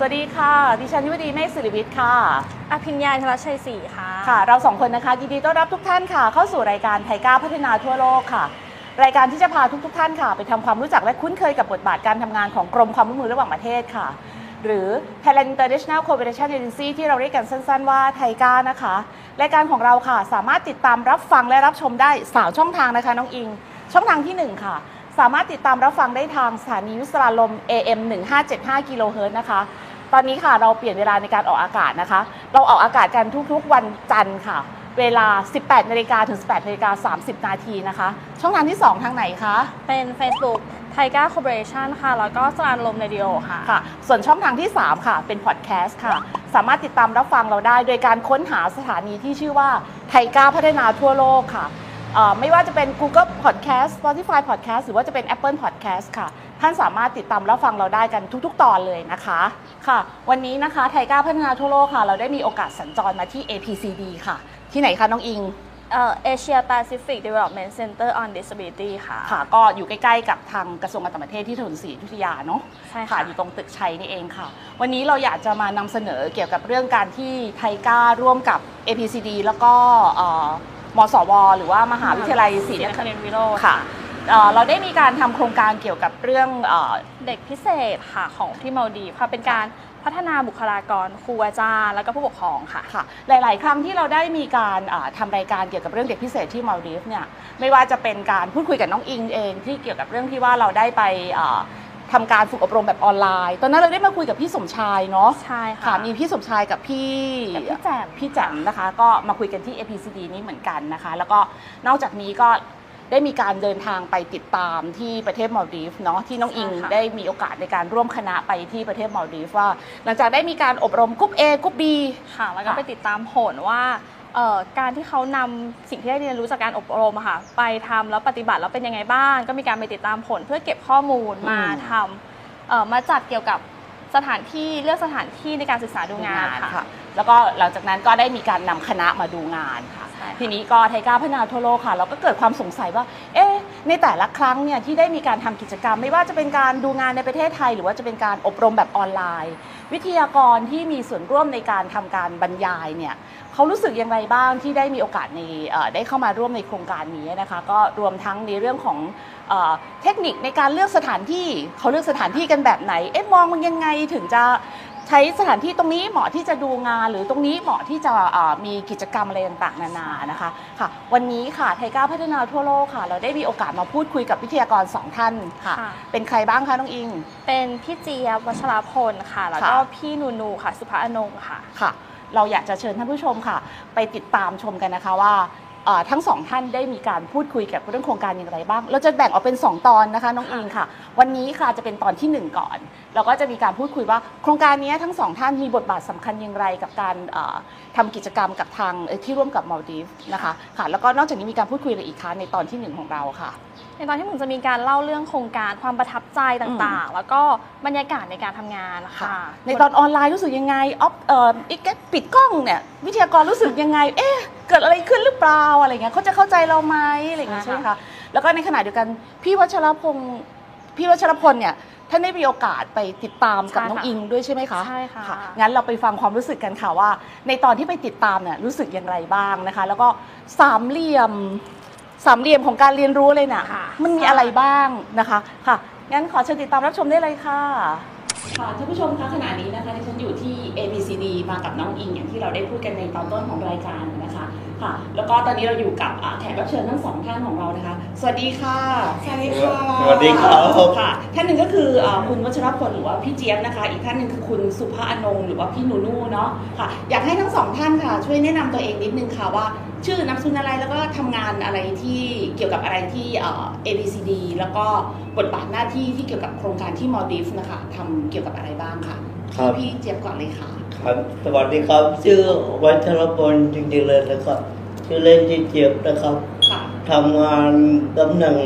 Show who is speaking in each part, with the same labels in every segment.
Speaker 1: สวัสดีค่ะ ดิฉันยุวดีเมฆศิริวิทย์ค่ะ
Speaker 2: อภิญญาธรชัยศรีค่ะ
Speaker 1: ค่ะ เราสองคนนะคะยินดีต้อนรับทุกท่านค่ะ เข้าสู่รายการไทยก้าวพัฒนาทั่วโลกค่ะ รายการที่จะพาทุกๆท่านค่ะ ไปทำความรู้จักและคุ้นเคยกับบทบาทการทำงานของกรมความร่วมมือระหว่างประเทศค่ะ หรือ Thailand International Cooperation Agency ที่เราเรียกกันสั้นๆว่าไทยก้านะคะ รายการของเราค่ะ สามารถติดตามรับฟังและรับชมได้สามช่องทางนะคะน้องอิง ช่องทางที่หนึ่งค่ะ สามารถติดตามรับฟังได้ทางสถานีวิทยุสราญรมย์ AM 1575กิโลเฮิรตซ์นะคะ ตอนนี้ค่ะเราเปลี่ยนเวลาในการออกอากาศนะคะ เราออกอากาศกันทุกๆวันจันทร์ค่ะ เวลา 18นาฬิกาถึง 18นาฬิกา30 นาทีนะคะ ช่องทางที่ 2 ทางไหนคะ
Speaker 2: เป็น Facebook t i g a Corporation ค่ะ แล้วก็สราญรมเรดิโอค่ะ
Speaker 1: ค่ะ ส่วนช่องทางที่ 3 ค่ะ เป็นพอดแคสต์ค่ะ สามารถติดตามรับฟังเราได้ โดยการค้นหาสถานีที่ชื่อว่าไทยก้าวพัฒนาทั่วโลกค่ะเอ่อ ไม่ว่าจะเป็น Google Podcast Spotify Podcast หรือว่าจะเป็น Apple Podcast ค่ะ ท่านสามารถติดตามรับฟังเราได้กันทุกๆ ตอนเลยนะคะค่ะ วันนี้นะคะไทยก้าวพัฒนาทั่วโลกค่ะ เราได้มีโอกาสสัญจรมาที่ APCD ค่ะ ที่ไหนคะน้องอิง
Speaker 2: เอ่อ Asia Pacific Development Center on Disability ค่ะ
Speaker 1: ค่ะ ก็อยู่ใกล้ๆกับทางกระทรวงการต่างประเทศที่ถนนศรีอยุธยาเนาะ
Speaker 2: ใช่ค่ะ
Speaker 1: ค่ะอยู่ตรงตึกชัยนี่เองค่ะ วันนี้เราอยากจะมานำเสนอเกี่ยวกับเรื่องการที่ไทยก้าร่วมกับ APCD แล้วก็เอ่อ มสว หรือว่ามหาวิทยาลัยศรีน
Speaker 2: น
Speaker 1: ค
Speaker 2: ค
Speaker 1: ริ
Speaker 2: ริ
Speaker 1: น
Speaker 2: น
Speaker 1: ท
Speaker 2: ท
Speaker 1: ร์
Speaker 2: ร์วิโรจน์
Speaker 1: ค่ะเอ่อเราได้มีการทำโครงการเกี่ยวกับเรื่องเอ่อ
Speaker 2: เด็กพิเศษค่ะของที่มัลดีฟส์ค่ะเป็นการพัฒนาบุคลากรครูอาจารย์แล้วก็ผู้ปกครองค่ะ
Speaker 1: ค่ะ หลาย ๆ ครั้งที่เราได้มีการอ่าทำรายการเกี่ยวกับเรื่องเด็กพิเศษที่มัลดีฟส์เนี่ยไม่ว่าจะเป็นการพูดคุยกับน้องอิงเองที่เกี่ยวกับเรื่องที่ว่าเราได้ไปอ่า ทำการฝึกอบรมแบบออนไลน์ ตอนนั้นเราได้มาคุยกับพี่สมชายเนาะ
Speaker 2: ใช่ค่ะ
Speaker 1: ค่ะมีพี่สมชายกับพี่
Speaker 2: กับพี่แจ่ม
Speaker 1: พี่แจ่มนะคะ ก็มาคุยกันที่ APCD นี้เหมือนกันนะคะ แล้วก็นอกจากนี้ก็ได้มีการเดินทางไปติดตามที่ประเทศมัลดีฟส์เนาะที่น้องอิง
Speaker 2: ใช่ค่ะ
Speaker 1: ได้มีโอกาสในการร่วมคณะไปที่ประเทศมัลดีฟส์ว่า หลังจากได้มีการอบรมกรุ๊ป A กรุ๊ป B
Speaker 2: ค่ะ แล้วก็
Speaker 1: ค่ะ
Speaker 2: ไปติดตามผลว่าเอ่อ การที่เขานำสิ่งที่ได้เรียนรู้จากการอบรมอะค่ะไปทำแล้วปฏิบัติแล้วเป็นยังไงบ้าง ก็มีการไปติดตามผลเพื่อเก็บข้อมูลมาทำเอ่อมาจัดเกี่ยวกับสถานที่เลือกสถานที่ในการศึกษาดูงานค่ะ
Speaker 1: แล้วก็หลังจากนั้นก็ได้มีการนำคณะมาดูงานค่ะ
Speaker 2: ใช่ค่ะ
Speaker 1: ทีนี้ก็ไทยก้าพัฒนาทั่วโลกค่ะ เราก็เกิดความสงสัยว่า เอ๊ะในแต่ละครั้งเนี่ยที่ได้มีการทำกิจกรรม ไม่ว่าจะเป็นการดูงานในประเทศไทย หรือว่าจะเป็นการอบรมแบบออนไลน์ วิทยากรที่มีส่วนร่วมในการทำการบรรยายเนี่ย เขารู้สึกอย่างไรบ้างที่ได้มีโอกาสในเอ่อได้เข้ามาร่วมในโครงการนี้นะคะ ก็รวมทั้งในเรื่องของเอ่อเทคนิคในการเลือกสถานที่เขาเลือกสถานที่กันแบบไหนเอ๊ะมองมันยังไงถึงจะใช้สถานที่ตรงนี้เหมาะที่จะดูงาน หรือตรงนี้เหมาะที่จะเอ่อมีกิจกรรมอะไรต่างๆ นานานะคะค่ะ วันนี้ค่ะไทยก้าวพัฒนาทั่วโลกค่ะ เราได้มีโอกาสมาพูดคุยกับวิทยากรสองท่านค่ะ
Speaker 2: ค่ะ
Speaker 1: เป็นใครบ้างคะน้องอิง
Speaker 2: เป็นพี่เจี๊ยบวัชรพลค่ะ แล้วก็
Speaker 1: ค่ะ
Speaker 2: พี่นูนูค่ะ สุภาอนงค์ค่ะ
Speaker 1: ค่ะ เราอยากจะเชิญท่านผู้ชมค่ะ ไปติดตามชมกันนะคะว่าทั้งสองท่านได้มีการพูดคุยกับเรื่องโครงการอย่างไรบ้าง เราจะแบ่งออกเป็น 2 ตอนนะคะน้องอิงค่ะ วันนี้ค่ะจะเป็นตอนที่ 1 ก่อน เราก็จะมีการพูดคุยว่า โครงการนี้ทั้งสองท่านมีบทบาทสำคัญอย่างไรกับการเอ่อทำกิจกรรมกับทางที่ร่วมกับมาลดีฟนะคะค่ะแล้วก็นอกจากนี้มีการพูดคุยอะไรอีกคะในตอนที่หนึ่งของเราค่ะ
Speaker 2: ในตอนที่หนึ่งจะมีการเล่าเรื่องโครงการความประทับใจต่างๆ แล้วก็บรรยากาศในการทำงานค่ะ
Speaker 1: ในตอนออนไลน์รู้สึกยังไงออฟเอ่ออีกปิดกล้องเนี่ยวิทยากรรู้สึกยังไง เอ๊ะเกิดอะไรขึ้นหรือเปล่าอะไรเงี้ยเขาจะเข้าใจเราไหมอะไรเงี้ย
Speaker 2: ใช่
Speaker 1: ใช่ไหม
Speaker 2: ค่ะ
Speaker 1: คะแล้วก็ในขณะเดียวกันพี่วัชรพงศ์พี่วัชรพลเนี่ยท่านได้มีโอกาสไปติดตามกับน้องอิงด้วยใช่ไหมคะ
Speaker 2: ใช่ค่ะ
Speaker 1: งั้นเราไปฟังความรู้สึกกันค่ะว่า ในตอนที่ไปติดตามเนี่ยรู้สึกอย่างไรบ้างนะคะ แล้วก็สามเหลี่ยม สามเหลี่ยมของการเรียนรู้เลยน่ะ
Speaker 2: ค่ะ
Speaker 1: มันมีอะไรบ้างนะคะ ค่ะ งั้นขอเชิญติดตามรับชมได้เลยค่ะ ค่ะท่านผู้ชมคะขณะนี้นะคะดิฉันอยู่ที่ ABCD มากับน้องอิงอย่างที่เราได้พูดกันในตอนต้นของรายการนะคะค่ะ แล้วก็ตอนนี้เราอยู่กับอ่าแขกรับเชิญทั้งสองท่านของเรานะคะ สวัสดีค่ะ
Speaker 3: สวัสดีค่ะ
Speaker 4: สวัสดีครับ
Speaker 1: ค่ะท่านหนึ่งก็คืออ่าคุณวัชรพลหรือว่าพี่เจี๊ยบนะคะ อีกท่านหนึ่งคือคุณสุภาอนงค์หรือว่าพี่นูนูเนาะค่ะ อยากให้ทั้งสองท่านค่ะ ช่วยแนะนำตัวเองนิดนึงค่ะว่าชื่อนามสกุลอะไรแล้วก็ทำงานอะไรที่เกี่ยวกับอะไรที่เอ่อ ABCD แล้วก็บทบาทหน้าที่ที่เกี่ยวกับโครงการที่มอลดีฟนะคะทำเกี่ยวกับอะไรบ้างค่ะ
Speaker 4: ครับ
Speaker 1: พี่เจี๊ยบก่อนเลยค่ะ
Speaker 4: ครับสวัสดีครับ ชื่อวัชรพลจริงๆเลยนะครับชื่อเล่นชื่อเจี๊ยบนะครับ
Speaker 1: ค่ะ
Speaker 4: ทำงานตำแหน่ง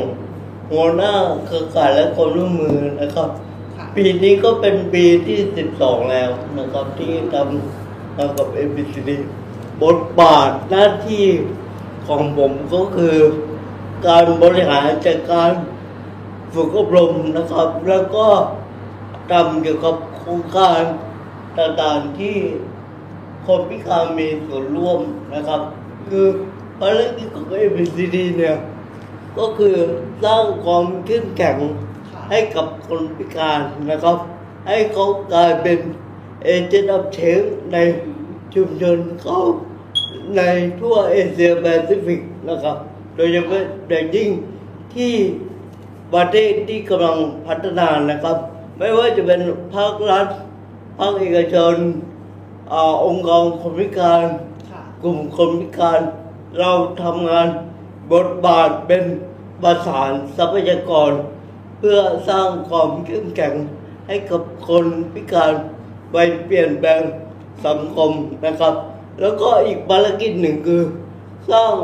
Speaker 4: หัวหน้าเครือข่ายและความร่วมมือนะครับ
Speaker 1: ค่ะ
Speaker 4: ปีนี้ก็เป็นปีที่ 12 แล้วนะครับที่ทำทำกับ ABCD บทบาทหน้าที่ของผมก็คือ การบริหารจัดการฝึกอบรมนะครับ แล้วก็ทำเกี่ยวกับโครงการต่างๆที่คนพิการมีส่วนร่วมนะครับ คือภารกิจของ ABCD เนี่ยก็คือสร้างความเข้มแข็งให้กับคนพิการนะครับ ให้เขากลายเป็นเอเจนต์อ c เชนใน ชุมชนเขาในทั่วเอเชียแปซิฟิกนะครับ โดยเฉพาะอย่างยิ่งที่ประเทศที่กำลังพัฒนานะครับ ไม่ว่าจะเป็นภาครัฐภาคเอกชนอาองค์กรคนพิการ
Speaker 1: ค่ะ
Speaker 4: กลุ่มคนพิการ เราทำงานบทบาทเป็นประสานทรัพยากร เพื่อสร้างความเข้มแข็งให้กับคนพิการไปเปลี่ยนแปลง สังคมนะครับ แล้วก็อีกภารกิจหนึ่งคือ สร้าง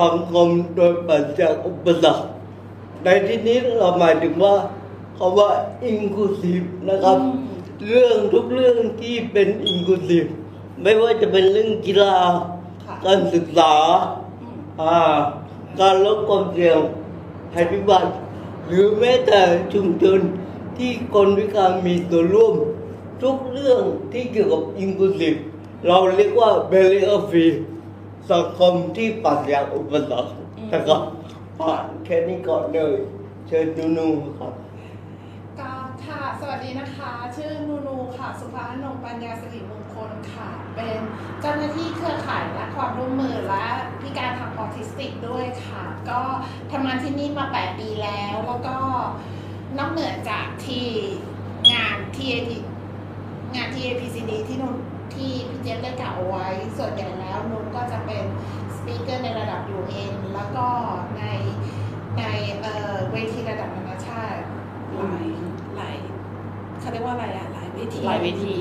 Speaker 4: สังคมโดยปราศจากอุปสรรคในที่นี้เราหมายถึงว่าคำว่า inclusive นะครับ
Speaker 1: อืม
Speaker 4: เรื่องทุกเรื่องที่เป็น inclusive ไม่ว่าจะเป็นเรื่องกีฬา
Speaker 1: ค่ะ
Speaker 4: การศึกษา
Speaker 1: อืม
Speaker 4: อ่าการลดความเสี่ยงภัยพิบัติหรือแม้แต่ชุมชนที่คนพิการมีส่วนร่วม ทุกเรื่องที่เกี่ยวกับ inclusive เราเรียกว่า barrier free สังคมที่ปราศจากอุปสรรคนะครับผ่านแค่นี้ก่อนเลย เชิญนูนูครับ
Speaker 3: ก็ค่ะ สวัสดีนะคะ ชื่อนูนูค่ะ สุภาอนงปัญญาสิริมงคลค่ะ เป็นเจ้าหน้าที่เครือข่ายและความร่วมมือและพิการทางออทิสติกด้วยค่ะ ก็ทำงานที่นี่มา 8 ปีแล้ว แล้วก็นอกเหนือจากที่งาน TAP งาน TAPCD ที่นูนที่พี่เจฟได้กล่าวเอาไว้ ส่วนใหญ่แล้วนูนก็จะเป็นสปีกเกอร์ในระดับ UN แล้วก็ในในเอ่อเวทีระดับนานาชาติหลายหลายเขาเรียกว่าอะไรอะหลายเวที
Speaker 1: หลายเวที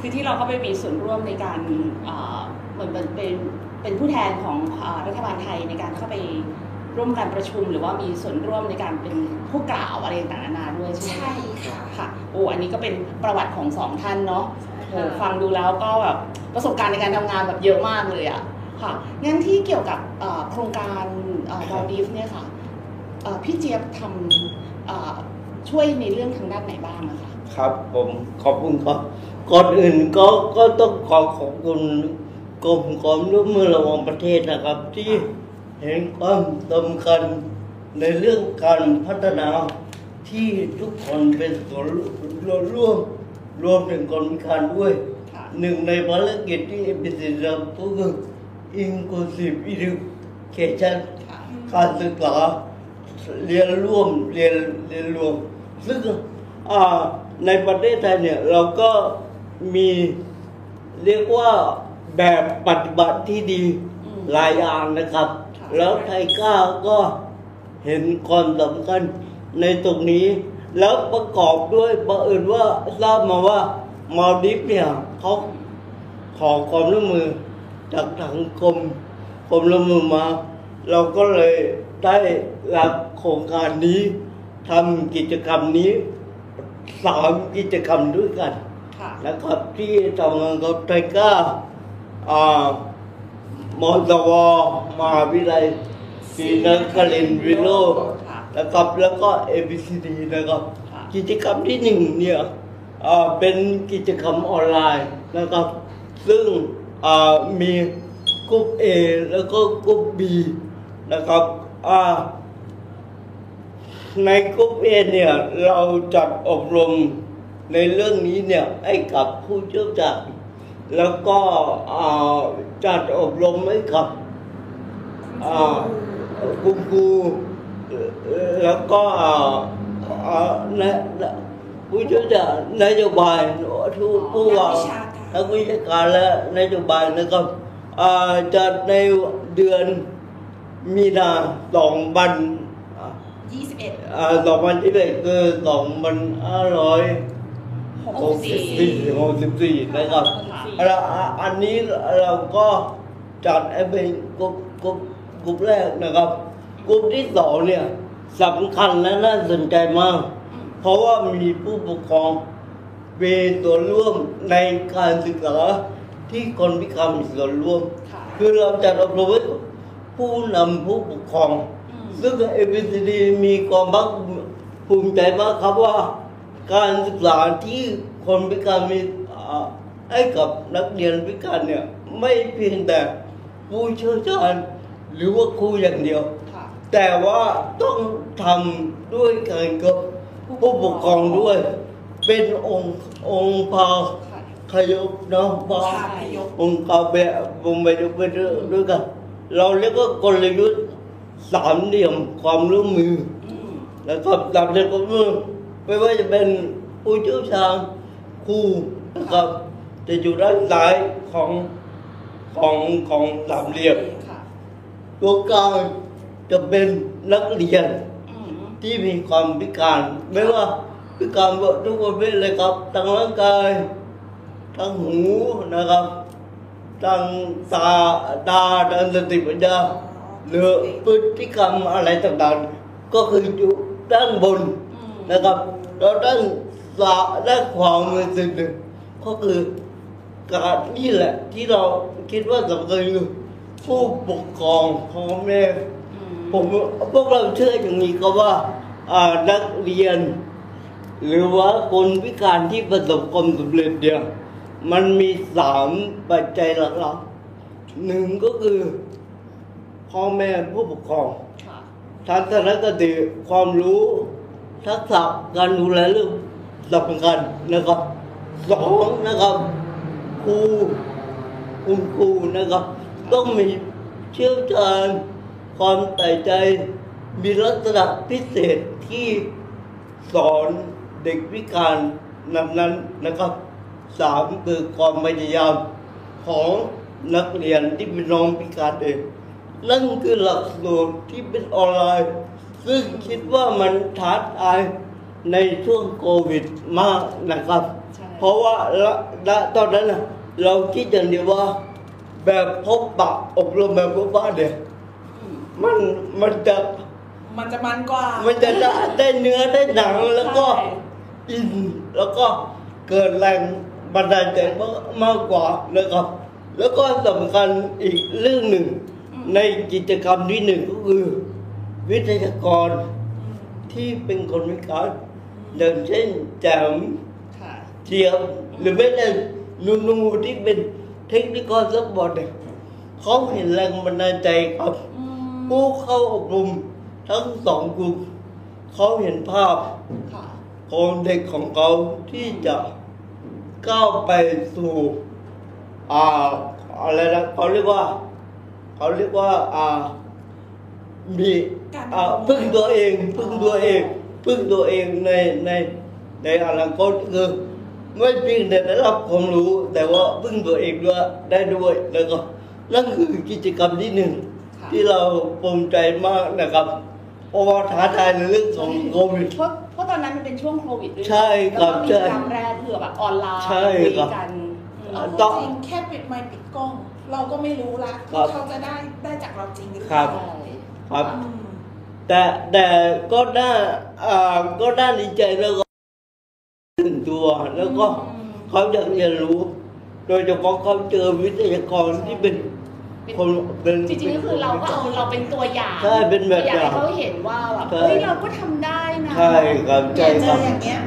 Speaker 1: คือที่เราก็ไปมีส่วนร่วมในการเอ่อเหมือนเป็นเป็นเป็นผู้แทนของเอ่อรัฐบาลไทยในการเข้าไป ร่วมการประชุมหรือว่ามีส่วนร่วมในการเป็นผู้กล่าวอะไรต่างๆนานาด้วยใช่ไหม
Speaker 3: ใช่ค่ะ
Speaker 1: ค่ะโอ้อันนี้ก็เป็นประวัติของสองท่านเนาะ
Speaker 3: ใช่ค่ะ
Speaker 1: โอ้ฟังดูแล้วก็แบบประสบการณ์ในการทำงานแบบเยอะมากเลยอะค่ะงั้นที่เกี่ยวกับเอ่อโครงการวอลดีฟเนี่ยค่ะเอ่อพี่เจี๊ยบทำเอ่อช่วยในเรื่องทางด้านไหนบ้างอะคะ
Speaker 4: ครับผมขอบคุณครับก่อนอื่นก็ก็ต้องขอขอบคุณกรมความร่วมมือระหว่างประเทศนะครับ ที่ เห็นความสำคัญในเรื่องการพัฒนาที่ทุกคนเป็นส่วนร่วมรวมถึงคนพิการด้วย
Speaker 1: ค่ะ
Speaker 4: หนึ่งในภารกิจที่เอพิซีทำก็คือ inclusive education
Speaker 1: ค่ะ
Speaker 4: การศึกษาเรียนร่วมเรียนเรียนรวม ซึ่งอ่าในประเทศไทยเนี่ย เราก็มีเรียกว่าแบบปฏิบัติที่ดี
Speaker 1: อืม
Speaker 4: หลายอย่างนะครับ
Speaker 1: ค่ะ
Speaker 4: แล้วไทยก้าก็เห็นความสำคัญในตรงนี้ แล้วประกอบด้วยบังเอิญว่าทราบมาว่ามาดิฟเนี่ยเขาขอความร่วมมือจากทางกรมกรมร่วมมือมา เราก็เลยได้รับโครงการนี้ทำกิจกรรมนี้สามกิจกรรมด้วยกัน
Speaker 1: ค่ะ
Speaker 4: นะครับที่ทำงานกับไทยก้าอ่า มอสวมหาวิทยาลัยศรีนครินทร์วิโรจน์
Speaker 1: ค่ะ
Speaker 4: นะครับ แล้วก็ ABCD นะครับ
Speaker 1: ค่ะ
Speaker 4: กิจกรรมที่หนึ่งเนี่ยอ่าเป็นกิจกรรมออนไลน์นะครับ ซึ่งอ่ามีกลุ่ม A แล้วก็กลุ่ม B นะครับอ่าในกลุ่ม A เนี่ยเราจัดอบรมในเรื่องนี้เนี่ยให้กับผู้เชี่ยวชาญ แล้วก็จัดอบรมให้กับคุณครูแล้วก็อ่าอ่านะผู้ช่วยนโยบายทุกผู้ว่า
Speaker 3: นักวิชาการ
Speaker 4: นักวิชาการและนโยบายนะครับจัดในเดือนมีนาสองพัน
Speaker 3: 21
Speaker 4: อ่าสองพันที่เป็นคือสองพันห้าร้อย หกสิบสี่หกสิบสี่นะครับแล้วอันนี้เราก็จัดให้เป็นกลุ่มกลุ่มกลุ่มแรกนะครับ กลุ่มที่สองเนี่ยสำคัญและน่าสนใจมาก เพราะว่ามีผู้ปกครองมีส่วนร่วมในการศึกษาที่คนพิการมีส่วนร่วม
Speaker 1: ค่ะ
Speaker 4: คือเราจัดอบรมให้กับผู้นำผู้ปกครอง
Speaker 1: อืม
Speaker 4: ซึ่ง ABCD มีความภาคภูมิใจมากครับว่า การศึกษาที่คนพิการมีอ่าให้กับนักเรียนพิการเนี่ย ไม่เพียงแต่ผู้เชี่ยวชาญหรือว่าครูอย่างเดียว
Speaker 3: ค่ะ
Speaker 4: แต่ว่าต้องทำด้วยกันกับผู้ปกครองด้วย เป็นองค์องค์พา
Speaker 3: ค่ะ
Speaker 4: ขยบเนาะพา
Speaker 3: พาพยพ
Speaker 4: องค์กาเบะวงไปด้วยด้วยกัน เราเรียกว่ากลยุทธ์สามเหลี่ยมความร่วมมือ
Speaker 3: อืม
Speaker 4: แล้วก็สามเหลี่ยมความร่วมมือ ไม่ว่าจะเป็นผู้เชี่ยวชาญครูนะครับจะอยู่ด้านซ้ายของของของสามเหลี่ยม
Speaker 3: ค่ะ
Speaker 4: ตัวกลางจะเป็นนักเรียน
Speaker 3: อืม
Speaker 4: ที่มีความพิการ ไม่ว่าพิการทุกประเภทเลยครับทางร่างกายทางหูนะครับทางตาตาทางสติปัญญาหรือพฤติกรรมอะไรต่างๆ ก็คืออยู่ด้านบน
Speaker 3: อืม
Speaker 4: นะครับแล้วด้านสาด้านขวามือสุดหนึ่งก็คือการนี่แหละ ที่เราคิดว่าสำคัญคือผู้ปกครองพ่อแม่
Speaker 3: อืม
Speaker 4: ผมพวกเราเชื่ออย่างนี้ก็ว่าอ่านักเรียน หรือว่าคนพิการที่ประสบความสำเร็จเดียวมันมีสามปัจจัยหลักๆหนึ่งก็คือพ่อแม่ผู้ปกครอง
Speaker 3: ค่ะ
Speaker 4: ทัศนคติความรู้ ทักษะการดูแลเรื่องสำคัญนะครับสองนะครับครูคุณครูนะครับ ต้องมีเชี่ยวชาญความใส่ใจ มีลักษณะพิเศษที่สอนเด็กพิการนั้นนั้นนะครับสามคือความพยายามของนักเรียนที่เป็นน้องพิการเองนั่นคือหลักสูตรที่เป็นออนไลน์ ซึ่งคิดว่ามันท้าทายในช่วงโควิดมากนะครับ
Speaker 3: ใช่
Speaker 4: เพราะว่าละละตอนนั้นนะเราคิดอย่างเดียวว่า แบบพบปะอบรมแบบพบปะเนี่ย
Speaker 3: อืม
Speaker 4: มันมันจะ
Speaker 3: มันจะมันกว่า
Speaker 4: มันจะได้ได้เนื้อได้หนังแล้วก็
Speaker 3: ใช่
Speaker 4: อินแล้วก็เกิดแรงบันดาลใจมากมากกว่านะครับ แล้วก็สำคัญอีกเรื่องหนึ่งในกิจกรรมที่หนึ่งก็คือ วิทยากรที่เป็นคนพิการอย่างเช่นแจม
Speaker 3: ค่ะ
Speaker 4: เทียมหรือไม่แต่นูนูที่เป็น technical support เนี่ยเขาเห็นแรงบันดาลใจครับ
Speaker 3: อืม
Speaker 4: ผู้เข้าอบรมทั้งสองกลุ่มเขาเห็นภาพ
Speaker 3: ค่ะ
Speaker 4: ของเด็กของเขาที่จะก้าวไปสู่อ่าอะไรนะเขาเรียกว่า เขาเรียกว่าอ่ามี
Speaker 3: การ
Speaker 4: อ่าพึ่งตัวเองพึ่งตัวเองพึ่งตัวเองในในในอนาคตคือไม่เพียงแต่ได้รับความรู้ แต่ว่าพึ่งตัวเองด้วยได้ด้วยแล้วก็นั่นคือกิจกรรมที่หนึ่ง
Speaker 3: ค่ะ
Speaker 4: ที่เราภูมิใจมากนะครับเพราะว่าท้าทายในเรื่องของโควิด
Speaker 1: เพราะเพราะตอนนั้นมันเป็นช่วงโควิดด้วย
Speaker 4: ใช่ครับ
Speaker 1: แล้วก็มี
Speaker 4: ใช่
Speaker 1: ครั้งแรกเผื่อแบบออนไลน์
Speaker 4: ใช่
Speaker 1: คุย
Speaker 4: ครับ
Speaker 1: กัน
Speaker 3: เอา
Speaker 4: ต้อง
Speaker 3: จริงๆแค่ปิดไมค์ปิดกล้อง เราก็ไม่รู้ละ
Speaker 4: ครับ
Speaker 3: ว่าเขาจะได้ได้จากเราจริงหรือเป
Speaker 4: ครั
Speaker 3: ล่า
Speaker 4: บครับ
Speaker 3: อืม
Speaker 4: แต่แต่ก็น่าอ่าก็น่าดีใจแล้วก็ตื่นตัว แล้วก็เขาอยากเรียนรู้ โดยเฉพาะเขาเจอวิทยากรที่เป็นคนเป็น
Speaker 1: จริงๆก็คือเราก็เอาเราเป็นตัวอย่าง
Speaker 4: ใช่เป็นแบบ
Speaker 1: ตัวอย่าง
Speaker 4: อย่าง
Speaker 1: ให้เขาเห็นว่าแบบ
Speaker 4: ใช่
Speaker 1: เฮ้ยเราก็ทำได้นะ
Speaker 4: ใช่ครับ
Speaker 3: เจ
Speaker 4: ใช่
Speaker 3: อ
Speaker 4: ครับ
Speaker 3: อย่างเงี้ย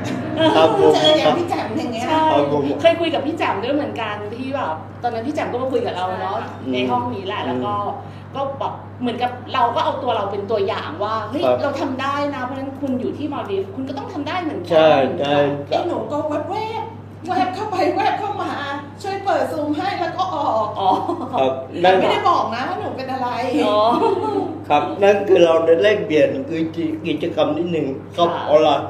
Speaker 4: ครับผม
Speaker 3: เจออ
Speaker 4: ค
Speaker 3: ย่า
Speaker 4: รั
Speaker 3: ง
Speaker 4: บ
Speaker 3: พี่แจ่มอย่างเงี้ย
Speaker 1: ใช่
Speaker 4: ครับผม
Speaker 1: เคยคุยกับพี่แจ่มด้วยเหมือนกันที่แบบตอนนั้นพี่แจ่มก็มาคุยกับเราเนาะ
Speaker 4: อืม
Speaker 1: ในห้องนี้แหละแล้วก็ ก็แบบเหมือนกับเราก็เอาตัวเราเป็นตัวอย่างว่าเฮ้ย
Speaker 4: ครับ
Speaker 1: เราทำได้นะ เพราะฉะนั้นคุณอยู่ที่มาดีฟคุณก็ต้องทำได้เหมือนกั
Speaker 4: ใช่ใช่
Speaker 3: ไอ้หนูก็แวบแวบแวบเข้าไปแวบเข้ามา ช่วยเปิดซูมให้แล้วก็ออก
Speaker 1: อ๋อ
Speaker 4: ครับ
Speaker 3: แต่
Speaker 4: นั่น
Speaker 3: ไม่ได้บอกนะว่าหนูเป็นอะไร
Speaker 1: อ๋อ
Speaker 4: ครับนั่นคือเราได้แลกเปลี่ยนคือกิจกรรมที่หนึ่งกับ
Speaker 1: ค่ะ
Speaker 4: ออนไลน์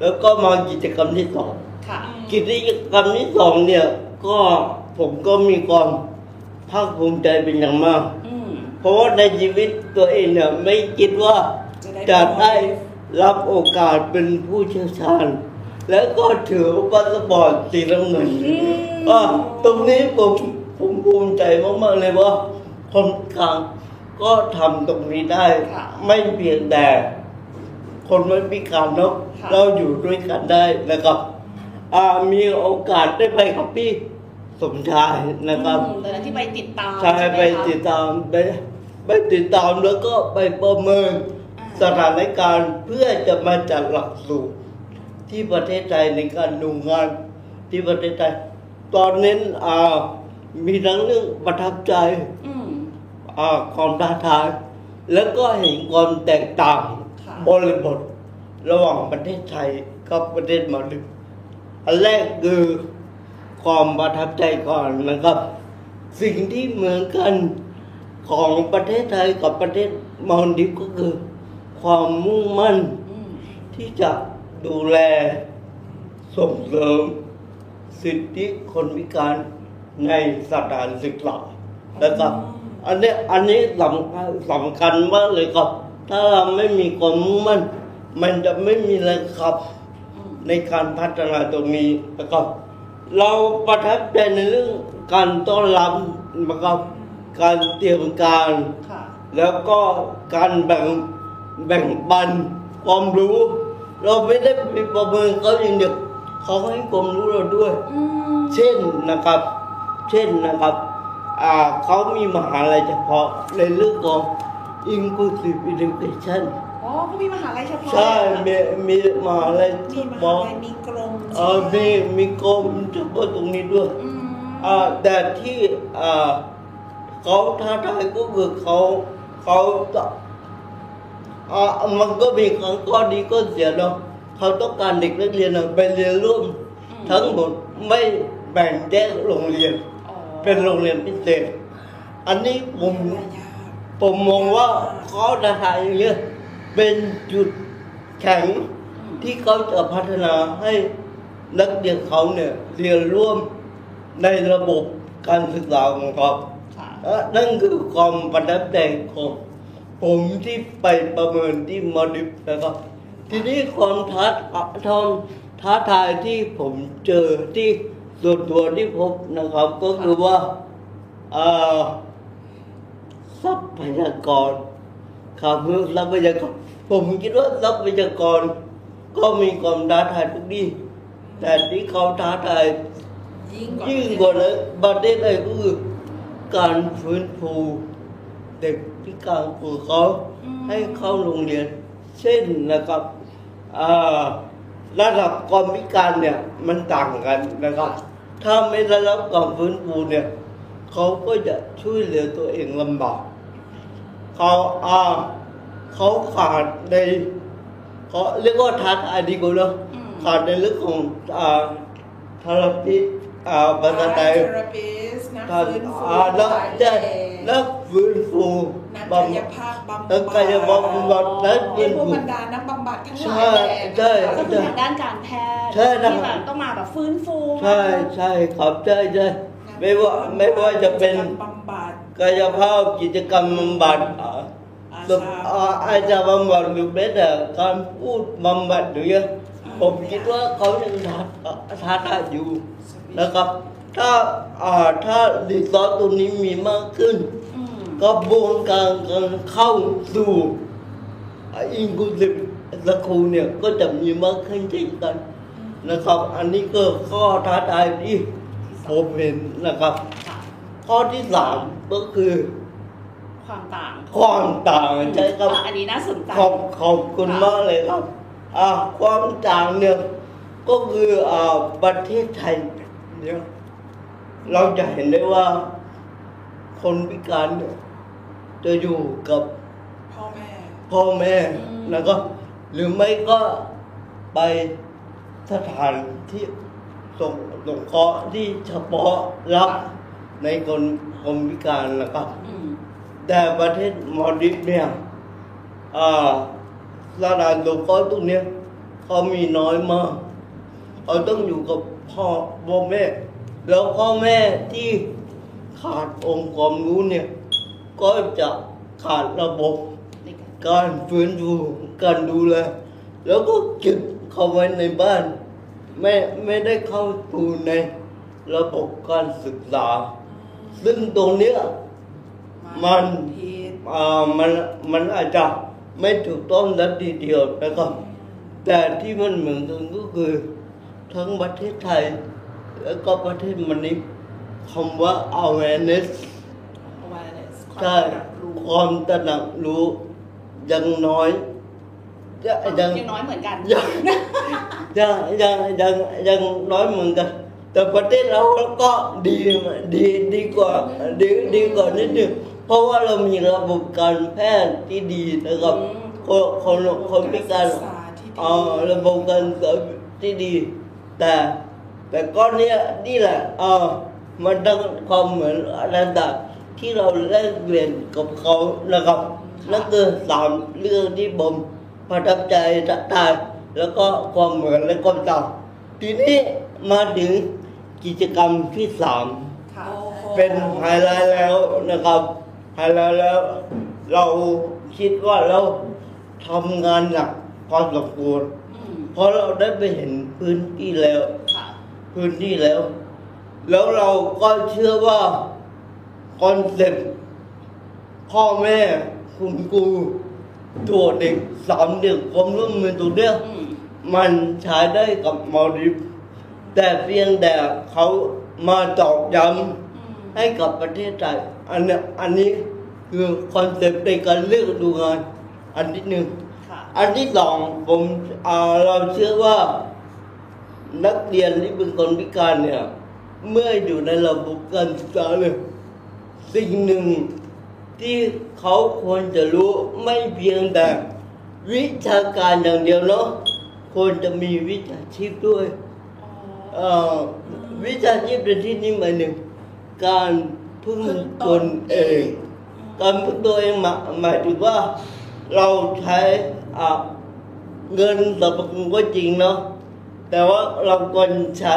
Speaker 4: แล้วก็มากิจกรรมที่สอง
Speaker 1: ค่ะ
Speaker 4: กิจกรรมที่สองเนี่ยก็ผมก็มีความภาคภูมิใจเป็นอย่างมาก
Speaker 1: อืม
Speaker 4: เพราะว่าในชีวิตตัวเองเนี่ยไม่คิดว่า
Speaker 3: จะได้
Speaker 4: จะได้รับโอกาสเป็นผู้เชี่ยวชาญ แล้วก็ถือพาสปอร์ตสีน้ำเงินอ่าตรงนี้ผมผมภูมิใจมากๆเลยว่าคนกลางก็ทำตรงนี้ได้
Speaker 1: ค่ะ
Speaker 4: ไม่เพียงแต่คนไม่พิการเนาะ
Speaker 1: ค่ะ
Speaker 4: เราอยู่ด้วยกันได้นะครับอ่ามีโอกาสได้ไปกับพี่สมชายนะครับ
Speaker 1: อืมตอนนั้นที่ไปติดตาม
Speaker 4: ใช่
Speaker 1: หม
Speaker 4: ไป
Speaker 1: คะ
Speaker 4: ติดตามไป ไปติดตามแล้วก็ไปประเมิน
Speaker 1: อ่า
Speaker 4: สถานการณ์เพื่อจะมาจัดหลักสูตร ที่ประเทศไทยในการดูงานที่ประเทศไทยตอนนี้อ่ามีทั้งเรื่องประทับใจ
Speaker 1: อืม
Speaker 4: อ่าความท้าทายแล้วก็เห็นความแตกต่าง
Speaker 1: ค่ะ
Speaker 4: บริบทระหว่างประเทศไทยกับประเทศมาลดิฟส์อันแรกคือความประทับใจก่อนนะครับ สิ่งที่เหมือนกัน ของประเทศไทยกับประเทศมาลดิฟส์ก็คือ ความมุ่งมั่น
Speaker 1: อืม
Speaker 4: ที่จะดูแลส่งเสริม สิทธิคนพิการในสถานศึกษานะครับอันนี้อันนี้สำคัญสำคัญมากเลยครับ ถ้าเราไม่มีความมุ่งมั่น มันจะไม่มีแรงขับ
Speaker 1: อืม
Speaker 4: ในการพัฒนาตรงนี้นะครับ เราประทับใจในเรื่องการต้อนรับนะครับ การเตรียมการ
Speaker 1: ค่ะ
Speaker 4: แล้วก็การแบ่งแบ่งปันความรู้ เราไม่ได้ไปประเมินเขาอย่างเดียวเขาให้ความรู้เราด้วย
Speaker 1: อืม
Speaker 4: เช่นนะครับ เช่นนะครับอ่าเขามีมหาลัยเฉพาะในเรื่องของ inclusive education
Speaker 1: อ๋อเขามีมหาลัยเฉพาะ
Speaker 4: ใช่มีมีมหาลัยเฉ
Speaker 3: มีมหา
Speaker 4: พาะ
Speaker 3: ลัยมีกรม
Speaker 4: เออมีมีกรมเฉพาะตรงนี้ด้วย
Speaker 1: อืม
Speaker 4: อ่าแต่ที่อ่า เขาท้าทายก็คือเขาเขาจะอ่ามันก็มีข้อข้อดีก็เสียเนาะเขาต้องการเด็กนักเรียนน่ะไปเรียนร่วม ทั้งหมดไม่แบ่งแยกโรงเรียน
Speaker 1: อ๋อ
Speaker 4: เป็นโรงเรียนพิเศษ อันนี้ผมผมมองว่าข้อท้าทายอย่างเงี้ยเป็นจุดแข็งที่เขาจะพัฒนาให้นักเรียนเขาเนี่ยเรียนร่วมในระบบการศึกษาของเขา
Speaker 1: ค่ะ
Speaker 4: และ นั่นคือความประทับใจของผมที่ไปประเมินที่มาดิฟนะครับ ทีนี้ความท้าทองท้าทายที่ผมเจอที่ส่วนตัวที่พบนะครับ ก็คือว่าทรัพยากรครับทรัพยากร ผมคิดว่าทรัพยากร ก็มีความท้าทายทุกที่แต่ที่เขาท้าทาย
Speaker 3: ยิ่งกว่า
Speaker 4: นั้นประเด็นอะไรก็คือ การฟื้นฟูเด็กพิการของเขา
Speaker 1: อืม
Speaker 4: ให้เข้าโรงเรียน เช่นนะครับอ่าระดับความพิการเนี่ยมันต่างกันนะครับ ถ้าไม่ได้รับการฟื้นฟูเนี่ยเขาก็จะช่วยเหลือตัวเองลำบากเขาอ่าเขาขาดในเขาเรียกว่าท้าทายดีกว่าเนอะ
Speaker 1: อืม
Speaker 4: ขาดในเรื่องของอ่าทาราพิอ่า ภาษาไทย
Speaker 3: เทอราปิสนัก
Speaker 4: ท่าน
Speaker 3: ฟื้นฟู
Speaker 4: อ่านักใช่นักฟื้นฟู
Speaker 3: นัก
Speaker 4: บำ
Speaker 3: กายภาพบำบั
Speaker 4: นักกายภาพบำบัดนัก
Speaker 3: ไอ้
Speaker 4: ฟื้น
Speaker 3: พวก
Speaker 4: ฟู
Speaker 3: บรรดานักบำบัดทั้งหลาย
Speaker 4: ใช่
Speaker 3: แหละ
Speaker 4: ใช่
Speaker 1: ก็คือทางด้านการแพทย์
Speaker 4: ใช่นะ
Speaker 1: ที่แบบต้องมาแบบฟื้นฟู
Speaker 4: ใช่ใช่ครับใช่ใช่ไม่ว่าไม่ว่าจะเป็น
Speaker 3: กิจกรรมบำบัด
Speaker 4: กายภาพกิจกรรมบำบัดอ่า
Speaker 3: อา
Speaker 4: สุด
Speaker 3: ชา
Speaker 4: อ่าอาจจะบำบัดหรือแม้แต่การพูดบำบัดหรือยังผมคิดว่าเขายังท้าท้าทายอยู่ นะครับ ถ้าอ่าถ้ารีสอร์ทตรงนี้มีมากขึ้น
Speaker 1: อืม
Speaker 4: กระบวนการการเข้าสู่อินคลูซีฟสคูลเนี่ยก็จะมีมากขึ้นเช่นกันนะครับ อันนี้ก็ข้อท้าทายที่ผมเห็นนะครับ
Speaker 1: ค่ะ
Speaker 4: ข้อที่สามก็คือ
Speaker 1: ความต่าง
Speaker 4: ความต่างใช่ครับ
Speaker 1: อะอันนี้น่าสนใจ
Speaker 4: ขอบขอบคุณมากเลยครับอ่าความต่างเนี่ยก็คืออ่าประเทศไทย เนี่ยเราจะเห็นได้ว่า คนพิการเนี่ยจะอยู่กับ
Speaker 3: พ่อแม่
Speaker 4: พ่อแม่
Speaker 1: อืม
Speaker 4: แล้วก็หรือไม่ก็ไปสถานที่ส่งสงเคราะห์ที่เฉพาะรับในคนคนพิการนะครับ
Speaker 1: อืม
Speaker 4: แต่ประเทศมอลดิฟเนี่ยอ่าสถานสงเคราะห์ตรงเนี้ยเขามีน้อยมากเขาต้องอยู่กับ พ่อพ่อแม่ แล้วพ่อแม่ที่ขาดองค์ความรู้เนี่ย ก็จะขาดระบบ
Speaker 1: การ
Speaker 4: ฟื้นฟูการดูแลแล้วก็เก็บเขาไว้ในบ้าน ไม่ไม่ได้เข้าสู่ในระบบการศึกษา ซึ่งตรงเนี้ยมัน
Speaker 3: ผิด
Speaker 4: อ่ามันมันอาจจะไม่ถูกต้องและทีเดียวนะครับ แต่ที่มันเหมือนกันก็คือ ทั้งประเทศไทย แล้วก็ประเทศมันนี้คำว่า awareness
Speaker 3: awareness
Speaker 4: ใช่ความตระหนักรู้ยังน้อยยังยัง
Speaker 1: ยังน้อยเหมือนกัน
Speaker 4: ยังยังยังยังยังน้อยเหมือนกัน แต่ประเทศเราก็ดีดีดีกว่าดีดีกว่านิดนึงเพราะว่าเรามีระบบการแพทย์ที่ดีนะครับ
Speaker 3: อืม
Speaker 4: คนคนคนพิการ
Speaker 3: ศึกษาที่ดี
Speaker 4: เอ่อระบบการศึกษาที่ดี แต่แต่ก็เนี้ยนี่แหละเออมันต้องความเหมือนระดับที่เราแลกเปลี่ยนกับเขานะครับนั่นคือสามเรื่องที่ผมประทับใจตายแล้วก็ความเหมือนและความต่างทีนี้มาถึงกิจกรรมที่สาม
Speaker 3: ค่ะ
Speaker 4: เป็นไฮไลท์แล้วนะครับไฮไลท์แล้ว เราคิดว่าเราทำงานหนักพอสมควร
Speaker 3: อืม
Speaker 4: เพราะเราได้ไปเห็น พื้นที่แล้ว
Speaker 3: ค่ะ
Speaker 4: พื้นที่แล้ว แล้วเราก็เชื่อว่า concept พ่อแม่คุณครูตัวเด็กสามเด็กความร่วมมือตัวเนี้ย
Speaker 3: อืม
Speaker 4: มันใช้ได้กับมัลดีฟส์แต่เพียงแต่เขามาตอกย้ำให้กับประเทศไทยอันเนี้ยอันนี้คือ concept ในการเลือกดูงาน อันที่หนึ่ง
Speaker 3: ค่ะ
Speaker 4: อันที่สองผมอ่าเราเชื่อว่า นักเรียนที่เป็นคนพิการเนี่ย เมื่ออยู่ในระบบการศึกษาเลยสิ่งหนึ่งที่เขาควรจะรู้ไม่เพียงแต่วิชาการอย่างเดียวเนาะควรจะมีวิชาชีพด้วยเอ่อวิชาชีพในที่นี้หมายถึงการพึ่งตนเอง การพึ่งตัวเองหมายหมายถึงว่าเราใช้อ่าเงินสรรพคุณก็จริงเนาะ แต่ว่าเราควรใช้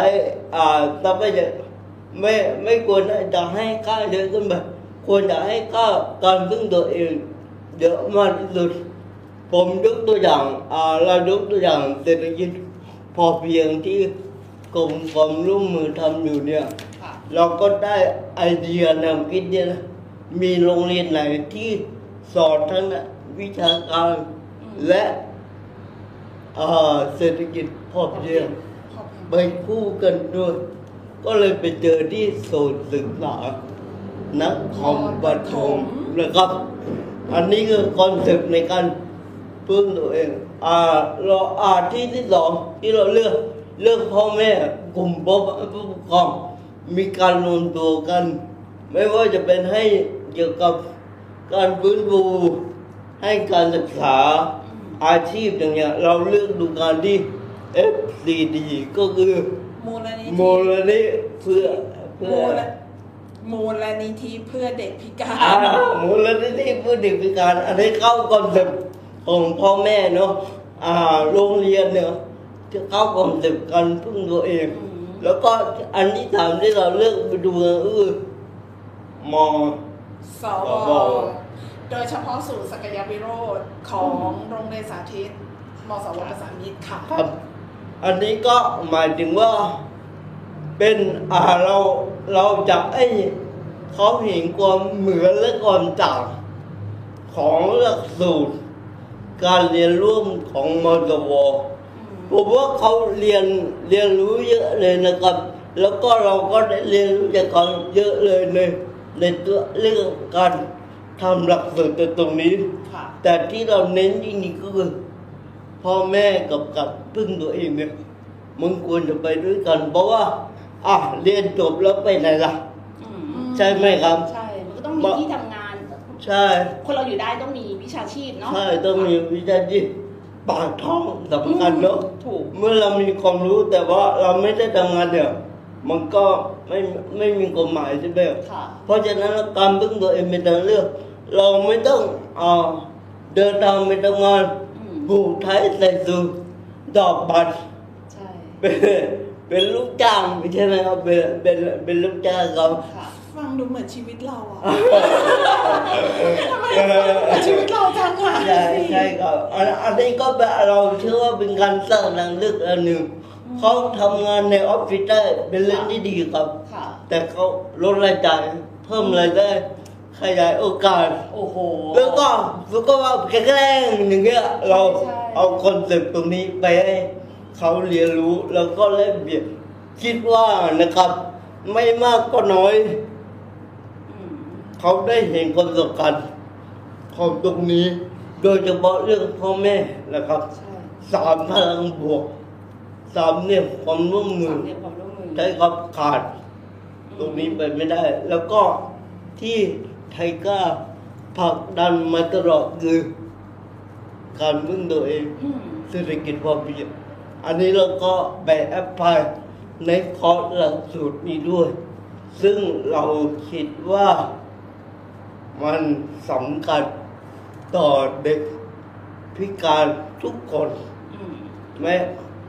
Speaker 4: อ่าทรัพยากไม่ไม่ควรจะให้ค่าเยอะขึ้นไปควรจะให้ค่าการพึ่งตัวเองเยอะมากที่สุดผมยกตัวอย่างอ่าเรายกตัวอย่างเศรษฐกิจพอเพียงที่กรมความร่วมมือทำอยู่เนี่ย
Speaker 3: ค่ะ
Speaker 4: เราก็ได้ไอเดียแนวคิดเนี่ยนะมีโรงเรียนไหนที่สอนทั้งวิชาการและ เอ่อเศรษฐกิจพอเพียง
Speaker 3: ขอบคุณ
Speaker 4: ไปคู่กันด้วย ก็เลยไปเจอที่ศูนย์ศึกษานักคอมปฐมนะครับ อันนี้คือคอนเซปต์ในการพึ่งตัวเองอ่าเราอ่าที่ที่สองที่เราเลือกเลือกพ่อแม่กลุ่มพ่อผู้ปกครองมีการรวมตัวกัน ไม่ว่าจะเป็นให้เกี่ยวกับการฟื้นฟูให้การศึกษา อาชีพอย่างเงี้ยเราเลือกดูงานที่ FCD ก็คือ
Speaker 3: มูลนิธิ
Speaker 4: มูลนิธิเพื่อเพื่
Speaker 3: มู
Speaker 4: อ
Speaker 3: ลมูลนิธิเพื่อเด็กพิกา
Speaker 4: อ่าร มูลนิธิเพื่อเด็กพิการอันนี้เข้า concept ของพ่อแม่เนาะอ่าโรงเรียนเนี่ยจะเข้า concept การพึ่งตัวเอง
Speaker 3: อืม
Speaker 4: แล้วก็อันที่สามที่เราเลือกไปดูก็คือมอ
Speaker 3: ส
Speaker 4: ส
Speaker 3: ว
Speaker 4: ว
Speaker 3: โดยเฉพาะศูนย์ศักยวิโรธของโรงเรียนสาธิตมสวประสานมิตรค่ะ
Speaker 4: ครับ อันนี้ก็หมายถึงว่าเป็นอ่าเราเราจะให้เขาเห็นความเหมือนและความต่างของหลักสูตร การเรียนร่วมของมสวผมว่าเขาเรียนเรียนรู้เยอะเลยนะครับ แล้วก็เราก็ได้เรียนรู้จากเขาเยอะเลยในในตัวเรื่องการ ทำหลักสูตรตรงนี้
Speaker 3: ค่ะ
Speaker 4: แต่ที่เราเน้นจริงๆก็คือพ่อแม่กับกับพึ่งตัวเองเนี่ยมันควรจะไปด้วยกัน เพราะว่าอะเรียนจบแล้วไปไหนล่ะ
Speaker 1: อืม
Speaker 4: ใช่ไหมครับ
Speaker 1: ใช่ มันก็ต้องมีที่ทำงาน
Speaker 4: ใช่
Speaker 1: คนเราอยู่ได้ต้องมีวิชาชีพเนาะ
Speaker 4: ใช่ต้องมีวิชาชีพปากท้องสำคัญเนาะ
Speaker 1: ถูก
Speaker 4: เมื่อเรามีความรู้แต่ว่าเราไม่ได้ทำงานเนี่ยมันก็ไม่ไม่มีความหมายใช่ไหม
Speaker 1: ค่ะ
Speaker 4: เพราะฉะนั้นการพึ่งตัวเองเป็นทางเลือก เราไม่ต้องอ่าเดินทางไปทำงาน
Speaker 1: อืม
Speaker 4: ผูกไทยใส่สูทดอกบัตร
Speaker 1: ใช่
Speaker 4: เป็นเป็นลูกจ้างไม่ใช่ไหมครับเป็นเป็นเป็นลูกจ้างเขา
Speaker 1: ค่ะ
Speaker 3: ฟังดูเหมือนชีวิตเราอะทำไมฟังดูเหมือนชีวิตเราจังอะ
Speaker 4: ใช่ใช่ครับอันอันนี้ก็เป็นเราเชื่อว่าเป็นการสร้างทางเลือกอันหนึ่งเขาทำงานในออฟฟิศได้เป็นเรื่องที่ดีครับ
Speaker 1: ค่ะ
Speaker 4: แต่เขาลดรายจ่ายเพิ่มรายได้ ขยายโอกาส
Speaker 1: โอ้โห
Speaker 4: แล้วก็สุขภาพแข็งแรงอย่างเงี้ยเรา
Speaker 1: ใช่
Speaker 4: เอา concept ตรงนี้ไปให้เขาเรียนรู้แล้วก็แลกเปลี่ยนคิดว่านะครับ ไม่มากก็น้อย
Speaker 1: อืม
Speaker 4: เขาได้เห็นความสำคัญของตรงนี้ โดยเฉพาะเรื่องพ่อแม่นะครับ
Speaker 1: ใช่
Speaker 4: สามพลังบวกสามเนี่ยความร่วมมื
Speaker 1: สา
Speaker 4: อ
Speaker 1: มเหลี่ยมความร่วมมือ
Speaker 4: ใช้ครับขาด ตรงนี้ไปไม่ได้ แล้วก็ที่ ไทยก้าผลักดันมาตลอดคือการพึ่งตัวเอง
Speaker 1: อืม
Speaker 4: เศรษฐกิจพอเพียงอันนี้เราก็ไปแอพพลายในคอร์สหลักสูตรนี้ด้วย ซึ่งเราคิดว่ามันสำคัญต่อเด็กพิการทุกคน
Speaker 1: อืม
Speaker 4: แม้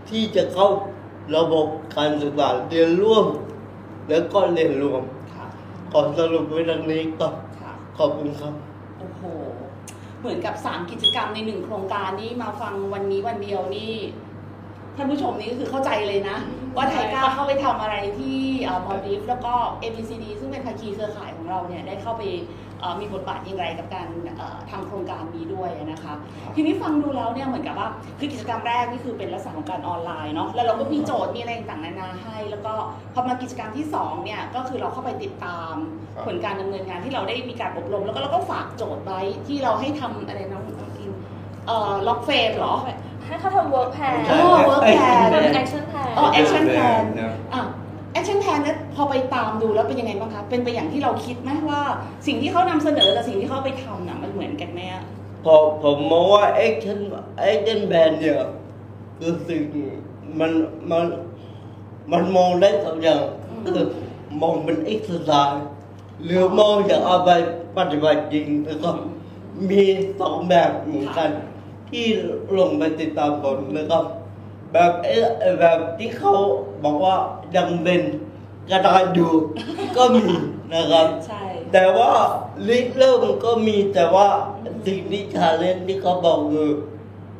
Speaker 4: ที่จะเข้าระบบการศึกษาเรียนร่วม แล้วก็เรียนรวม
Speaker 1: ค่ะ
Speaker 4: ขอสรุปไว้ดังนี้ก็
Speaker 1: ค่ะ
Speaker 4: ขอบคุณครับ
Speaker 1: โอ้โห เหมือนกับ3กิจกรรมในหนึ่งโครงการนี่มาฟังวันนี้วันเดียวนี่ท่านผู้ชมนี่ก็คือเข้าใจเลยนะ ว่าไทยก้าวเข้าไปทำอะไรที่มอลดีฟแล้วก็ ABCD ซึ่งเป็นภาคีเครือข่ายของเราเนี่ยได้เข้าไปเอ่อ มีบทบาทอย่างไรกับการเอ่อทำโครงการนี้ด้วยนะคะทีนี้ฟังดูแล้วเนี่ยเหมือนกับว่าคือกิจกรรมแรกนี่คือเป็นลักษณะของการออนไลน์เนาะแล้วเราก็มีโจทย์มีอะไรต่างๆนานาให้ แล้วก็พอมากิจกรรมที่สองเนี่ยก็คือเราเข้าไปติดตาม
Speaker 5: ครับ
Speaker 1: ผลการดำเนินงานที่เราได้มีการอบรม แล้วก็เราก็ฝากโจทย์ไว้ที่เราให้ทำอะไรน้องน้องอินเอ่อล็อกเฟรมเหรอ
Speaker 2: ให้เขาทำ work plan
Speaker 1: อ๋อ work plan
Speaker 2: ทำ action plan
Speaker 1: อ๋อ action plan
Speaker 5: นะ
Speaker 1: อะ action plan นั้นพอไปตามดูแล้วเป็นยังไงบ้างคะ เป็นไปอย่างที่เราคิดไหมว่า สิ่งที่เขานำเสนอกับสิ่งที่เขาไปทำน่ะมันเหมือนกันไหมอะ
Speaker 4: พอผมมองว่า action action band เนี่ยคือสิ่งมันมันมันมองได้สองอย่างคือมองเป็น exercise หรือมองจากเอาไปปฏิบัติจริงแล้วก็มีสองแบบเหมือนกัน ที่ลงไปติดตามผลนะครับ แบบเอ๊ะแบบที่เขาบอกว่า ยังเป็นกระดานอยู่ ก็มีนะครับ
Speaker 1: ใช่
Speaker 4: แต่ว่าลิเริ่มก็มีแต่ว่าสิ่งที่ชาเลนที่เขาบอกคือ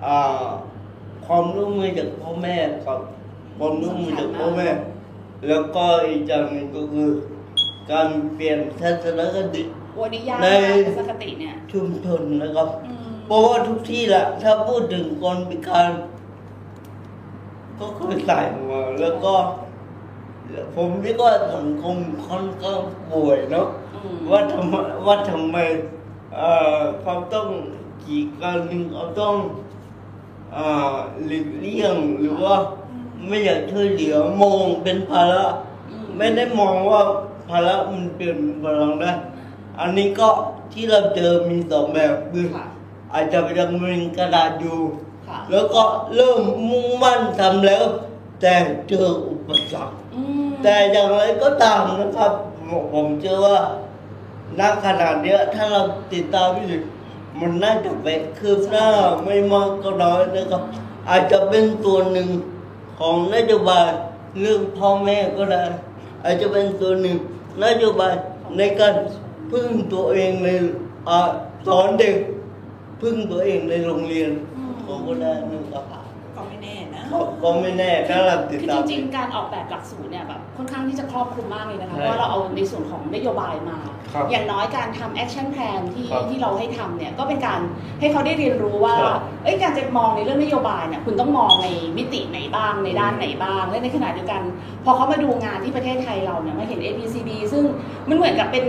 Speaker 4: อ่าความร่วมมือจากพ่อแม่ครับความร่วมมือจากพ่อแม่ แล้วก็อีกอย่างหนึ่งก็คือ การเปลี่ยนทัศนคติ
Speaker 1: วันนี้ยาก
Speaker 4: ใน
Speaker 1: มากทัศนคติเนี่ย
Speaker 4: ชุมชนนะครับ
Speaker 1: อืม
Speaker 4: เพราะว่าทุกที่แหละถ้าพูดถึงคนพิการ ก็เคยใส่มาแล้วก็ ผมคิดว่าสังคมค่อนข้างป่วยเนาะ
Speaker 1: อืม
Speaker 4: ว่าทำไมว่าทำไมเอ่อเขาต้องกีดกันเขาต้องเอ่อหลีกเลี่ยงหรือว่าไม่อยากช่วยเหลือมองเป็นภาระ
Speaker 1: อืม
Speaker 4: ไม่ได้มองว่าภาระมันเปลี่ยนเป็นพลังได้ อันนี้ก็ที่เราเจอมีสองแบบคือ
Speaker 1: ค่ะ
Speaker 4: อาจจะยังเป็นกระดาษอยู่
Speaker 1: ค่ะ
Speaker 4: แล้วก็เริ่มมุ่งมั่นทำแล้ว แต่เจออุ ปสรรค
Speaker 1: อืม
Speaker 4: แต่อย่างไรก็ตามนะครับผมผมเชื่อว่าณขนาดเนี้ยถ้าเราติดตามอยู่มันน่าจะไปคืบหน้าไม่มากก็น้อยนะครับ อาจจะเป็นตัวหนึ่งของนโยบายเรื่องพ่อแม่ก็ได้ อาจจะเป็นตัวหนึ่งนโยบายในการพึ่งตัวเองในอาสอนเด็กพึ่งตัวเองในโรงเรียนเขาก็ได้นะครับ
Speaker 3: ก็ไม่แน่นะ
Speaker 4: ก็ก็ไม่แน่ถ้าเราติด
Speaker 1: คือ
Speaker 4: ตาม
Speaker 1: จริงๆ การออกแบบหลักสูตรเนี่ยแบบค่อนข้างที่จะครอบคลุมมากเลยนะคะ
Speaker 4: ใช่
Speaker 1: เพราะว่าเราเอาในส่วนของนโยบายมา
Speaker 5: ครับ
Speaker 1: อย่างน้อยการทำ action plan ที่
Speaker 5: ครับ
Speaker 1: ที่เราให้ทำเนี่ยก็เป็นการให้เขาได้เรียนรู้ว่า
Speaker 4: ครับ
Speaker 1: เอ้ยการจะมองในเรื่องนโยบายเนี่ยคุณต้องมองในมิติไหนบ้างในด้านไหนบ้าง และในขณะเดียวกัน พอเขามาดูงานที่ประเทศไทยเราเนี่ยมาเห็น ABCD ซึ่งมันเหมือนกับเป็น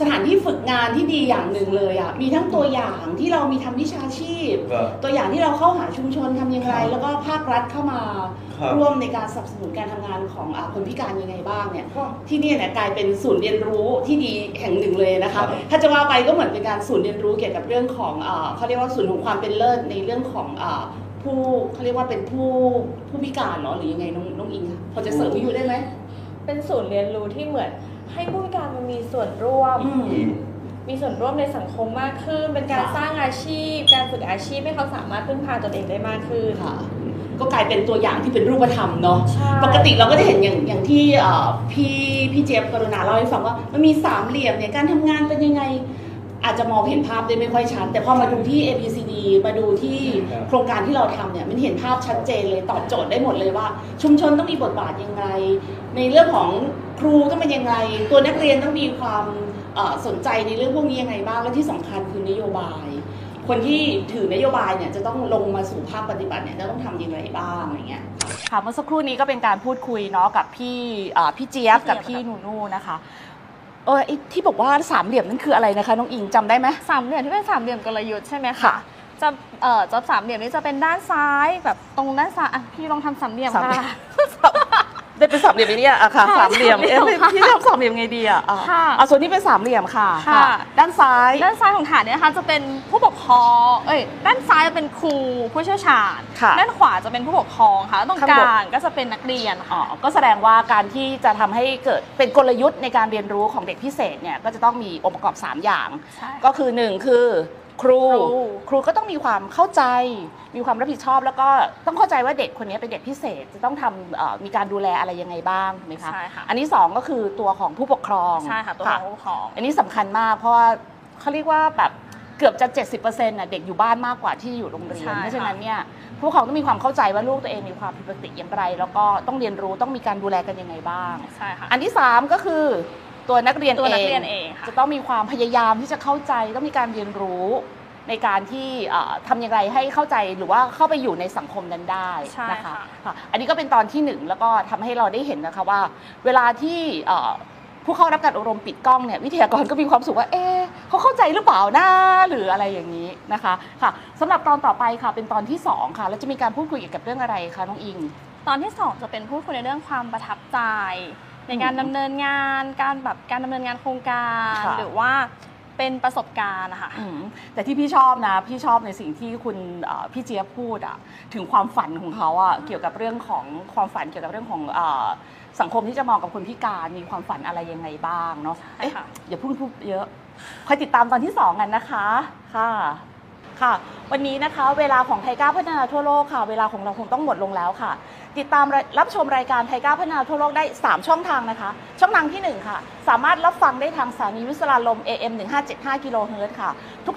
Speaker 1: สถานที่ฝึกงานที่ดีอย่างหนึ่งเลยอะมีทั้งตัวอย่างที่เรามีทำวิชาชีพ
Speaker 4: ครับ
Speaker 1: ตัวอย่างที่เราเข้าหาชุมชนทำอย่างไรแล้วก็ภาครัฐเข้ามา
Speaker 4: ครับ
Speaker 1: ร่วมในการสนับสนุนการทำงานของอาคนพิการยังไงบ้างเนี่ยที่นี่เนี่ยกลายเป็นศูนย์เรียนรู้ที่ดีแห่งหนึ่งเลยนะคะถ้าจะว่าไปก็เหมือนเป็นการศูนย์เรียนรู้เกี่ยวกับเรื่องของอาเขาเรียกว่าศูนย์ของความเป็นเลิศในเรื่องของอาผู้เขาเรียกว่าเป็นผู้ผู้พิการเหรอหรือยังไงน้องน้องอิงคะพอจะเสริมอยู่ได้ไหม
Speaker 2: เป็นศูนย์เรียนรู้ที่เหมือน ให้ผู้พิการมันมีส่วนร่วม
Speaker 1: อืม
Speaker 2: มีส่วนร่วมในสังคมมากขึ้น เป็นการ
Speaker 1: ค่ะ
Speaker 2: สร้างอาชีพ การฝึกอาชีพให้เขาสามารถพึ่งพาตนเองได้มากขึ้น
Speaker 1: ค่ะก็กลายเป็นตัวอย่างที่เป็นรูปธรรมเนาะ
Speaker 2: ใช่
Speaker 1: ปกติเราก็จะเห็นอย่างอย่างที่เอ่อพี่พี่เจี๊ยบกรุณาเล่าให้ฟังว่ามันมีสามเหลี่ยมเนี่ยการทำงานเป็นยังไงอาจจะมองเห็นภาพได้ไม่ค่อยชัด แต่พอมาดูที่ ABCD มาดูที่
Speaker 4: ครับ
Speaker 1: โครงการที่เราทำเนี่ยมันเห็นภาพชัดเจนเลยตอบโจทย์ได้หมดเลยว่า ชุมชนต้องมีบทบาทยังไงในเรื่องของ ครูต้องเป็นยังไง ตัวนักเรียนต้องมีความเอ่อสนใจในเรื่องพวกนี้ยังไงบ้างและที่สำคัญคือนโยบาย คนที่ถือนโยบายเนี่ยจะต้องลงมาสู่ภาคปฏิบัติเนี่ยจะต้องทำอย่างไรบ้างอะไรเงี้ยค่ะเมื่อสักครู่นี้ก็เป็นการพูดคุยเนาะกับพี่อ่าพี่เจี๊ยบกับพี่นูนูนะคะเออไอ้ที่บอกว่าสามเหลี่ยมนั่นคืออะไรนะคะน้องอิงจำได้ไหม
Speaker 2: สามเหลี่ยมที่เป็นสามเหลี่ยมกลยุทธ์ใช่ไหม
Speaker 1: ค่ะ
Speaker 2: คะจะเอ่อจะสามเหลี่ยมนี้จะเป็นด้านซ้ายแบบตรงด้านซ้ายอะพี่ลองทำสามเหลี่ยม
Speaker 1: สามเหลี่
Speaker 2: ค่ะ
Speaker 1: ยมเดี๋จะเป็นสามเหลี่ยมไหมเนี่ยอะค่ะ
Speaker 2: ค่ะ
Speaker 1: สามเหลี่ยมเอ๊ะ
Speaker 2: สามเหลี่ยม
Speaker 1: พี่ชอบสามเหลี่ยมไงดีอะอะ
Speaker 2: ค่ะ
Speaker 1: อะส่วนนี้เป็นสามเหลี่ยมค่ะ
Speaker 2: ค่ะ
Speaker 1: ด้านซ้าย
Speaker 2: ด้านซ้ายของฐานเนี่ยนะคะจะเป็นผู้ปกครองเอ้ยด้านซ้ายจะเป็นครูผู้เชี่ยวชาญ
Speaker 1: ค่ะ
Speaker 2: ด้านขวาจะเป็นผู้ปกครองค่ะแล้วตรง
Speaker 1: ข้าง
Speaker 2: ก
Speaker 1: บน
Speaker 2: ลางก็จะเป็นนักเรียน
Speaker 1: อ๋อ
Speaker 2: ค่ะ
Speaker 1: ก็แสดงว่าการที่จะทำให้เกิดเป็นกลยุทธ์ในการเรียนรู้ของเด็กพิเศษเนี่ยก็จะต้องมีองค์ประกอบ 3 อย่าง
Speaker 2: ใช่
Speaker 1: ก็คือหนึ่งคือ ครู
Speaker 2: ครู
Speaker 1: ครูก็ต้องมีความเข้าใจ มีความรับผิดชอบ แล้วก็ต้องเข้าใจว่าเด็กคนนี้เป็นเด็กพิเศษจะต้องทำเอ่อมีการดูแลอะไรยังไงบ้างถูกไหมคะ
Speaker 2: ใช่ค่ะ
Speaker 1: อันที่สองก็คือตัวของผู้ปกครอง
Speaker 2: ใช่ค่ะตัวของผู้ปกครอง
Speaker 1: อันนี้สำคัญมากเพราะว่าเขาเรียกว่าแบบเกือบจะ 70%น่ะเด็กอยู่บ้านมากกว่าที่อยู่โรงเรียน
Speaker 2: ใช่ค่ะ
Speaker 1: เพราะฉะนั้นเนี่ยผู้ปกครองต้องมีความเข้าใจว่าลูกตัวเองมีความผิดปกติอย่างไร แล้วก็ต้องเรียนรู้ต้องมีการดูแลกันยังไงบ้าง
Speaker 2: ใช่ค่ะ
Speaker 1: อันที่ 3 ก็คือ ตัวนักเรียน
Speaker 2: ตัวนัก
Speaker 1: เอง
Speaker 2: เรียนเองค่ะ
Speaker 1: จะต้องมีความพยายามที่จะเข้าใจต้องมีการเรียนรู้ในการที่เอ่อทำอย่างไรให้เข้าใจหรือว่าเข้าไปอยู่ในสังคมนั้นได้
Speaker 2: ใช่
Speaker 1: นะคะ
Speaker 2: ค่ะ
Speaker 1: ค่ะอันนี้ก็เป็นตอนที่หนึ่งแล้วก็ทำให้เราได้เห็นนะคะว่า เวลาที่เอ่อผู้เข้ารับการอบรมปิดกล้องเนี่ยวิทยากรก็มีความสุขว่าเอ๊ะเขาเข้าใจหรือเปล่านะหรืออะไรอย่างนี้นะคะค่ะสำหรับตอนต่อไปค่ะเป็นตอนที่สองค่ะแล้วจะมีการพูดคุยเกี่ยวกับเรื่องอะไรคะน้องอิง
Speaker 2: ตอนที่สองจะเป็นพูดคุยในเรื่องความประทับใจ ในการ
Speaker 1: อืม
Speaker 2: ดำเนินงานการแบบการดำเนินงานโครงการ
Speaker 1: ค่ะ
Speaker 2: หรือว่าเป็นประสบการณ์นะคะ
Speaker 1: อืมแต่ที่พี่ชอบนะ พี่ชอบในสิ่งที่คุณเอ่อพี่เจี๊ยบพูดอะถึงความฝันของเขาอะเกี่ยวกับเรื่องของความฝันเกี่ยวกับเรื่องของเอ่อสังคมที่จะมองกับคนพิการมีความฝันอะไรยังไงบ้างเนาะ
Speaker 2: ใช่
Speaker 1: เอ๊ะ
Speaker 2: ค่ะ
Speaker 1: อย่าเพูดพูดเยอะคอยติดตามตอนที่สองกันนะคะค่ะ ค่ะ วันนี้นะคะเวลาของไทยก้าวพัฒนาทั่วโลกค่ะ เวลาของเราคงต้องหมดลงแล้วค่ะ ติดตามรับชมรายการไทยก้าวพัฒนาทั่วโลกได้ 3 ช่องทางนะคะ ช่องทางที่ 1 ค่ะ สามารถรับฟังได้ทางสถานีวิทยุสราลม AM 1575กิโลเฮิรตซ์ค่ะ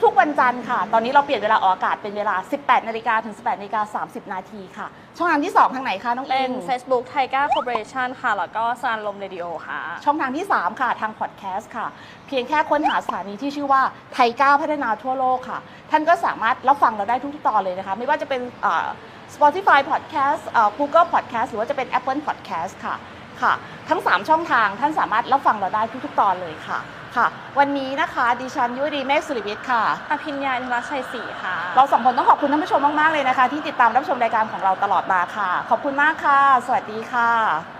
Speaker 1: ทุกๆ วันจันทร์ค่ะ ตอนนี้เราเปลี่ยนเวลาออกอากาศเป็นเวลา 18นาฬิกาถึง 18นาฬิกา30 นาทีค่ะ ช่องทางที่ 2 ทางไหนคะน้อง
Speaker 2: เป็
Speaker 1: เอ็
Speaker 2: น
Speaker 1: น
Speaker 2: Facebook t i g e r Corporation ค่ะ แล้วก็สานลมเรดิโอค่ะ
Speaker 1: ช่องทางที่ 3 ค่ะทางพอดแคสต์ค่ะ เพียงแค่ค้นหาสถานีที่ชื่อว่าไทยก้าวพัฒนาทั่วโลกค่ะ ท่านก็สามารถรับฟังเราได้ทุกๆตอนเลยนะคะ ไม่ว่าจะเป็นเอ่อ Spotify Podcast เอ่อ Google Podcast หรือว่าจะเป็น Apple Podcast ค่ะค่ะ ทั้ง 3 ช่องทางท่านสามารถรับฟังเราได้ทุกๆตอนเลยค่ะค่ะ วันนี้นะคะดิฉันยุวดีเมฆสุริวิทย์ค่ะ
Speaker 2: อภิญญาอินทรชัยศรีค่ะ
Speaker 1: เราสองคนต้องขอบคุณท่านผู้ชมมาก ๆ เลยนะคะ ที่ติดตามรับชมรายการของเราตลอดมาค่ะ ขอบคุณมากค่ะ สวัสดีค่ะ